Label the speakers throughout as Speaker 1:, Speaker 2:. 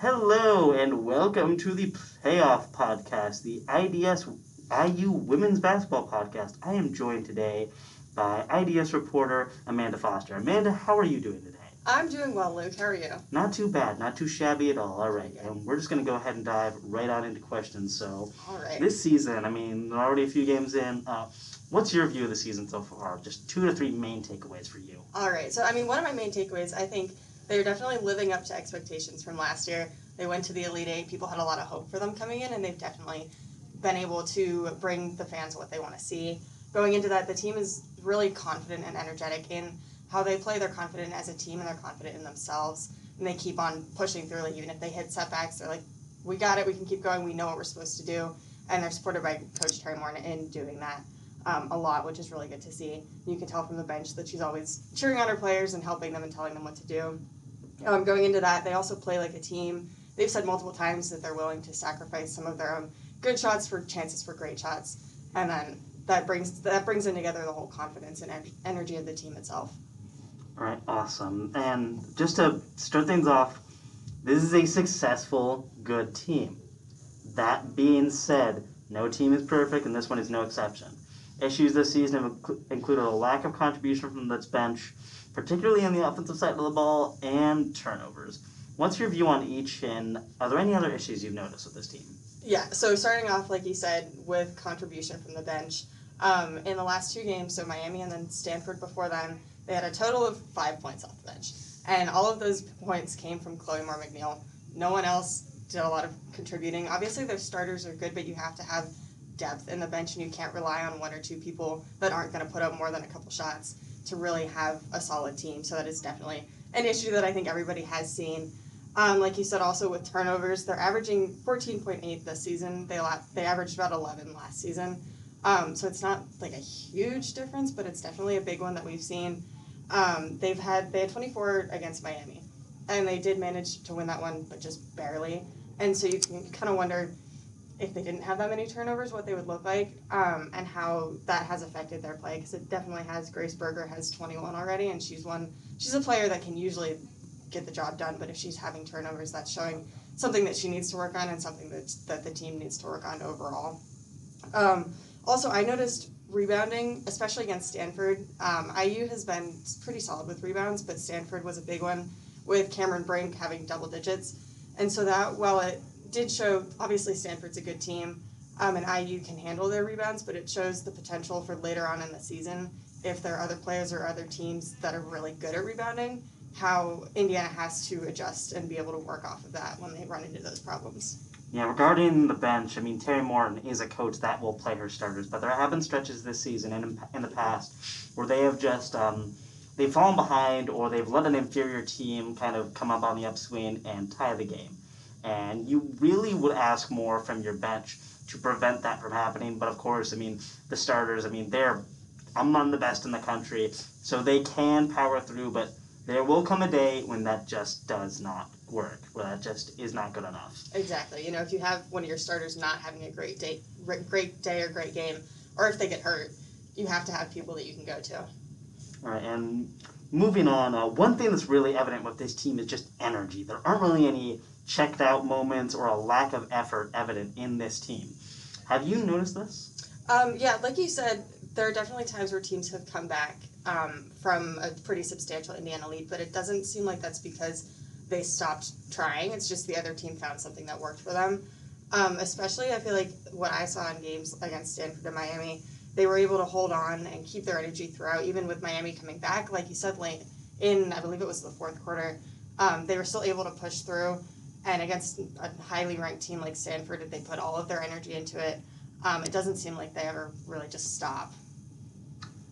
Speaker 1: Hello and welcome to the Playoff Podcast, the IDS IU Women's Basketball Podcast. I am joined today by IDS reporter Amanda Foster. Amanda, how are you doing today?
Speaker 2: I'm doing well, Luke. How are you?
Speaker 1: Not too bad, not too shabby at all. All right, and we're just going to go ahead and dive right on into questions. So,
Speaker 2: All right.
Speaker 1: this season, I mean, we're already a few games in. Uh, what's your view of the season so far? Just two to three main takeaways for you.
Speaker 2: All right. So, I mean, one of my main takeaways, I think they're definitely living up to expectations from last year. They went to the Elite Eight. People had a lot of hope for them coming in, and they've definitely been able to bring the fans what they want to see. Going into that, the team is really confident and energetic in how they play. They're confident as a team, and they're confident in themselves. And they keep on pushing through. Like even if they hit setbacks, they're like, "We got it. We can keep going. We know what we're supposed to do." And they're supported by Coach Teri Moren in doing that. um, a lot, which is really good to see. You can tell from the bench that she's always cheering on her players and helping them and telling them what to do. Um, going into that, they also play like a team. They've said multiple times that they're willing to sacrifice some of their own good shots for chances for great shots, and then that brings that brings in together the whole confidence and en- energy of the team itself.
Speaker 1: All right, awesome. And just to start things off, this is a successful, good team. That being said, no team is perfect, and this one is no exception. Issues this season have included a lack of contribution from this bench, particularly on the offensive side of the ball, and turnovers. What's your view on each, and are there any other issues you've noticed with this team?
Speaker 2: Yeah, so starting off, like you said, with contribution from the bench. Um, in the last two games, so Miami and then Stanford before then, they had a total of five points off the bench. And all of those points came from Chloe Moore McNeil. No one else did a lot of contributing. Obviously, their starters are good, but you have to have depth in the bench, and you can't rely on one or two people that aren't going to put up more than a couple shots to really have a solid team. So that is definitely an issue that I think everybody has seen. Um, like you said, also with turnovers, they're averaging 14.8 this season. They la- they averaged about 11 last season. Um, so it's not like a huge difference, but it's definitely a big one that we've seen. Um, they've had they had 24 against Miami, and they did manage to win that one, but just barely. And so you can kind of wonder if they didn't have that many turnovers, what they would look like, um, and how that has affected their play. Because it definitely has. Grace Berger has 21 already, and she's one. She's a player that can usually get the job done, but if she's having turnovers, that's showing something that she needs to work on and something that that the team needs to work on overall. Um, also, I noticed rebounding, especially against Stanford. Um, IU has been pretty solid with rebounds, but Stanford was a big one with Cameron Brink having double digits, and so that while it did show, obviously Stanford's a good team, um, and IU can handle their rebounds, but it shows the potential for later on in the season if there are other players or other teams that are really good at rebounding how Indiana has to adjust and be able to work off of that when they run into those problems.
Speaker 1: Yeah, regarding the bench, I mean, Teri Moren is a coach that will play her starters, but there have been stretches this season and in, the past where they have just um, they've fallen behind or they've let an inferior team kind of come up on the upswing and tie the game. And you really would ask more from your bench to prevent that from happening. But of course, I mean, the starters, I mean, they're among the best in the country, so they can power through, but there will come a day when that just does not work, where that just is not good enough.
Speaker 2: Exactly. You know, if you have one of your starters not having a great day, great day or great game, or if they get hurt, you have to have people that you can go to.
Speaker 1: All right, and moving on, uh, one thing that's really evident with this team is just energy. There aren't really any checked out moments or a lack of effort evident in this team. Have you noticed this?
Speaker 2: Um, yeah, like you said, there are definitely times where teams have come back um, from a pretty substantial Indiana lead, but it doesn't seem like that's because they stopped trying. It's just the other team found something that worked for them. Um, especially, I feel like what I saw in games against Stanford and Miami, they were able to hold on and keep their energy throughout, even with Miami coming back. Like you said, late in, I believe it was the fourth quarter, um, they were still able to push through. And against a highly ranked team like Stanford, they put all of their energy into it. Um, it doesn't seem like they ever really just stop.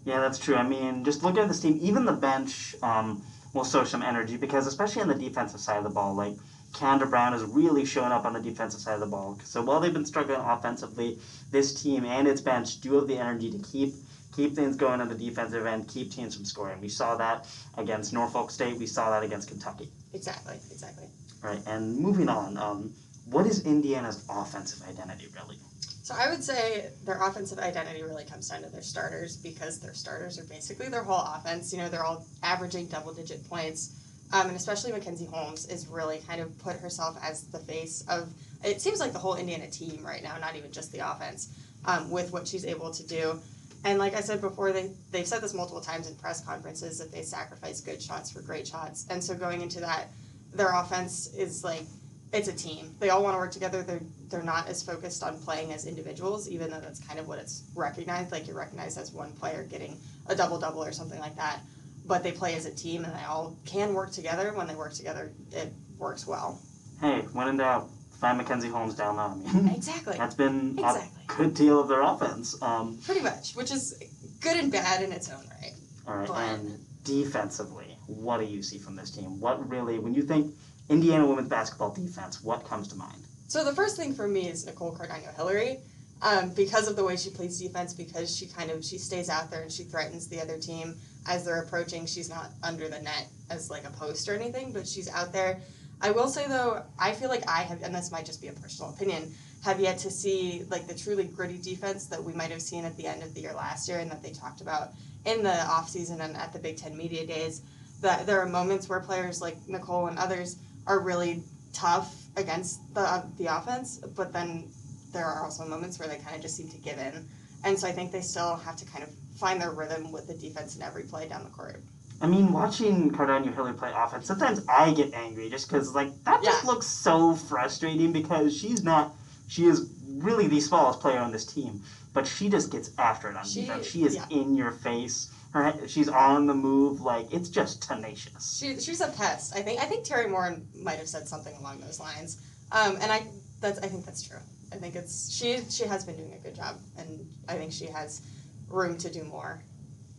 Speaker 1: Yeah, that's true. I mean, just look at this team. Even the bench um, will show some energy because, especially on the defensive side of the ball, like Kiandra Browne has really shown up on the defensive side of the ball. So while they've been struggling offensively, this team and its bench do have the energy to keep keep things going on the defensive end, keep teams from scoring. We saw that against Norfolk State. We saw that against Kentucky.
Speaker 2: Exactly, exactly.
Speaker 1: Right, and moving on, um, what is Indiana's offensive identity really?
Speaker 2: So I would say their offensive identity really comes down to their starters because their starters are basically their whole offense. You know, they're all averaging double digit points. Um, and especially Mackenzie Holmes is really kind of put herself as the face of. It seems like the whole Indiana team right now, not even just the offense, um, with what she's able to do. And like I said before, they they've said this multiple times in press conferences that they sacrifice good shots for great shots. And so going into that, their offense is like it's a team. They all want to work together. They're they're not as focused on playing as individuals, even though that's kind of what it's recognized. Like you're recognized as one player getting a double double or something like that. But they play as a team, and they all can work together. When they work together, it works well.
Speaker 1: Hey, when in doubt, find Mackenzie Holmes down low. I mean,
Speaker 2: Exactly.
Speaker 1: that's been
Speaker 2: Exactly.
Speaker 1: a good deal of their offense. Um,
Speaker 2: Pretty much, which is good and bad in its own right.
Speaker 1: all right,
Speaker 2: But-
Speaker 1: and defensively, what do you see from this team? What really, when you think Indiana women's basketball defense, what comes to mind?
Speaker 2: So the first thing for me is Nicole Cardano Hillary, um, because of the way she plays defense, because she kind of she stays out there and she threatens the other team as they're approaching. She's not under the net as like a post or anything, but she's out there. I will say though, I feel like I have, and this might just be a personal opinion, have yet to see like the truly gritty defense that we might have seen at the end of the year last year and that they talked about in the offseason and at the Big Ten media days. That there are moments where players like Nicole and others are really tough against the the offense, but then there are also moments where they kind of just seem to give in. And so I think they still have to kind of find their rhythm with the defense in every play down the court.
Speaker 1: I mean, watching Cardano Hillary play offense, sometimes I get angry just because, like, that just looks so frustrating because she's not, she is really the smallest player on this team, but she just gets after it on
Speaker 2: She-
Speaker 1: defense. She is
Speaker 2: yeah.
Speaker 1: in your face. Her, she's on the move. Like, it's just tenacious.
Speaker 2: She, she's a pest. I think I think Teri Moren might have said something along those lines. Um, and I that's I think that's true. I think it's she she has been doing a good job, and I think she has room to do more.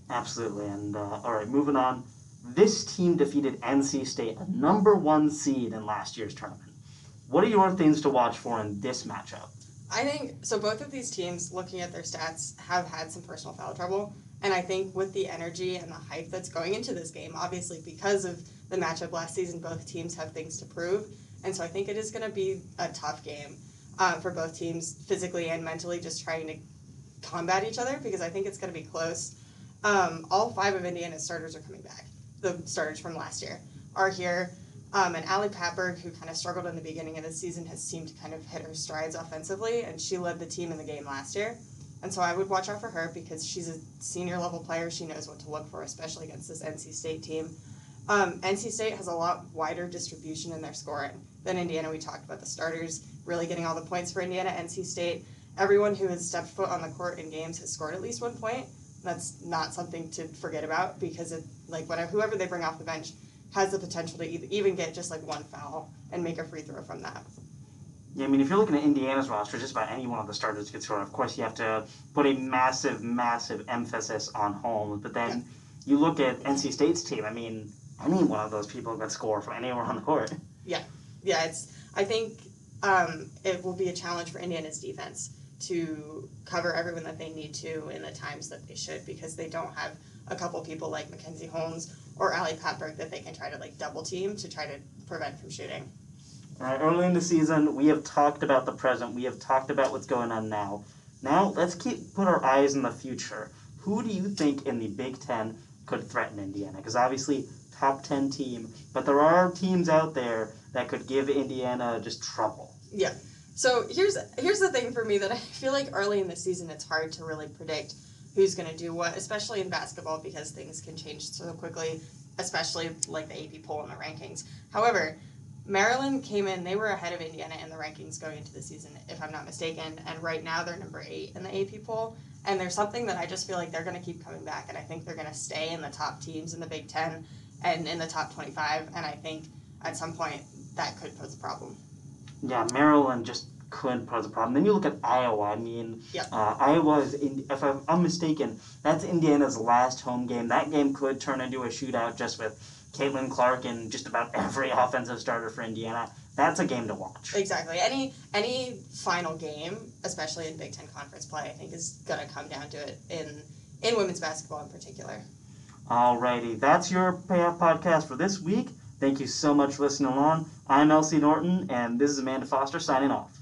Speaker 1: Absolutely. And, uh, all right, moving on. This team defeated NC State, a number one seed in last year's tournament. What are your things to watch for in this matchup?
Speaker 2: I think so. Both of these teams, looking at their stats, have had some personal foul trouble, and I think with the energy and the hype that's going into this game, obviously because of the matchup last season, both teams have things to prove, and so I think it is going to be a tough game um, for both teams, physically and mentally, just trying to combat each other because I think it's going to be close. Um, all five of Indiana's starters are coming back. The starters from last year are here. Um, and Ali Patberg, who kind of struggled in the beginning of the season, has seemed to kind of hit her strides offensively, and she led the team in the game last year. And so I would watch out for her because she's a senior level player. She knows what to look for, especially against this NC State team. Um, NC State has a lot wider distribution in their scoring than Indiana. We talked about the starters really getting all the points for Indiana. NC State, everyone who has stepped foot on the court in games has scored at least one point. That's not something to forget about because it like whatever whoever they bring off the bench has the potential to e- even get just like one foul and make a free throw from that.
Speaker 1: Yeah, I mean, if you're looking at Indiana's roster, just about any one of the starters could score. Of course, you have to put a massive, massive emphasis on home. But then you look at NC State's team. I mean, any one of those people could score from anywhere on the court.
Speaker 2: Yeah, yeah, it's. I think um, it will be a challenge for Indiana's defense to cover everyone that they need to in the times that they should because they don't have a couple people like Mackenzie Holmes or Ali Patberg that they can try to like double team to try to prevent from shooting.
Speaker 1: All right, early in the season, we have talked about the present. We have talked about what's going on now. Now, let's keep put our eyes in the future. Who do you think in the Big Ten could threaten Indiana? Because obviously, top ten team, but there are teams out there that could give Indiana just trouble.
Speaker 2: So here's here's the thing for me that I feel like early in the season it's hard to really predict who's going to do what, especially in basketball because things can change so quickly, especially like the AP poll and the rankings. However, Maryland came in; they were ahead of Indiana in the rankings going into the season, if I'm not mistaken. And right now they're number eight in the AP poll. And there's something that I just feel like they're going to keep coming back, and I think they're going to stay in the top teams in the Big Ten and in the top 25. And I think at some point that could pose a problem.
Speaker 1: Yeah, Maryland just couldn't pose a problem. Then you look at Iowa. I mean,
Speaker 2: Yep.
Speaker 1: uh, Iowa is, in, if I'm, I'm mistaken, that's Indiana's last home game. That game could turn into a shootout just with Caitlin Clark and just about every offensive starter for Indiana. That's a game to watch.
Speaker 2: Exactly. Any any final game, especially in Big Ten conference play, I think is gonna come down to it in in women's basketball in particular.
Speaker 1: Alrighty, that's your payoff podcast for this week. Thank you so much for listening along. I'm Elsie Norton, and this is Amanda Foster signing off.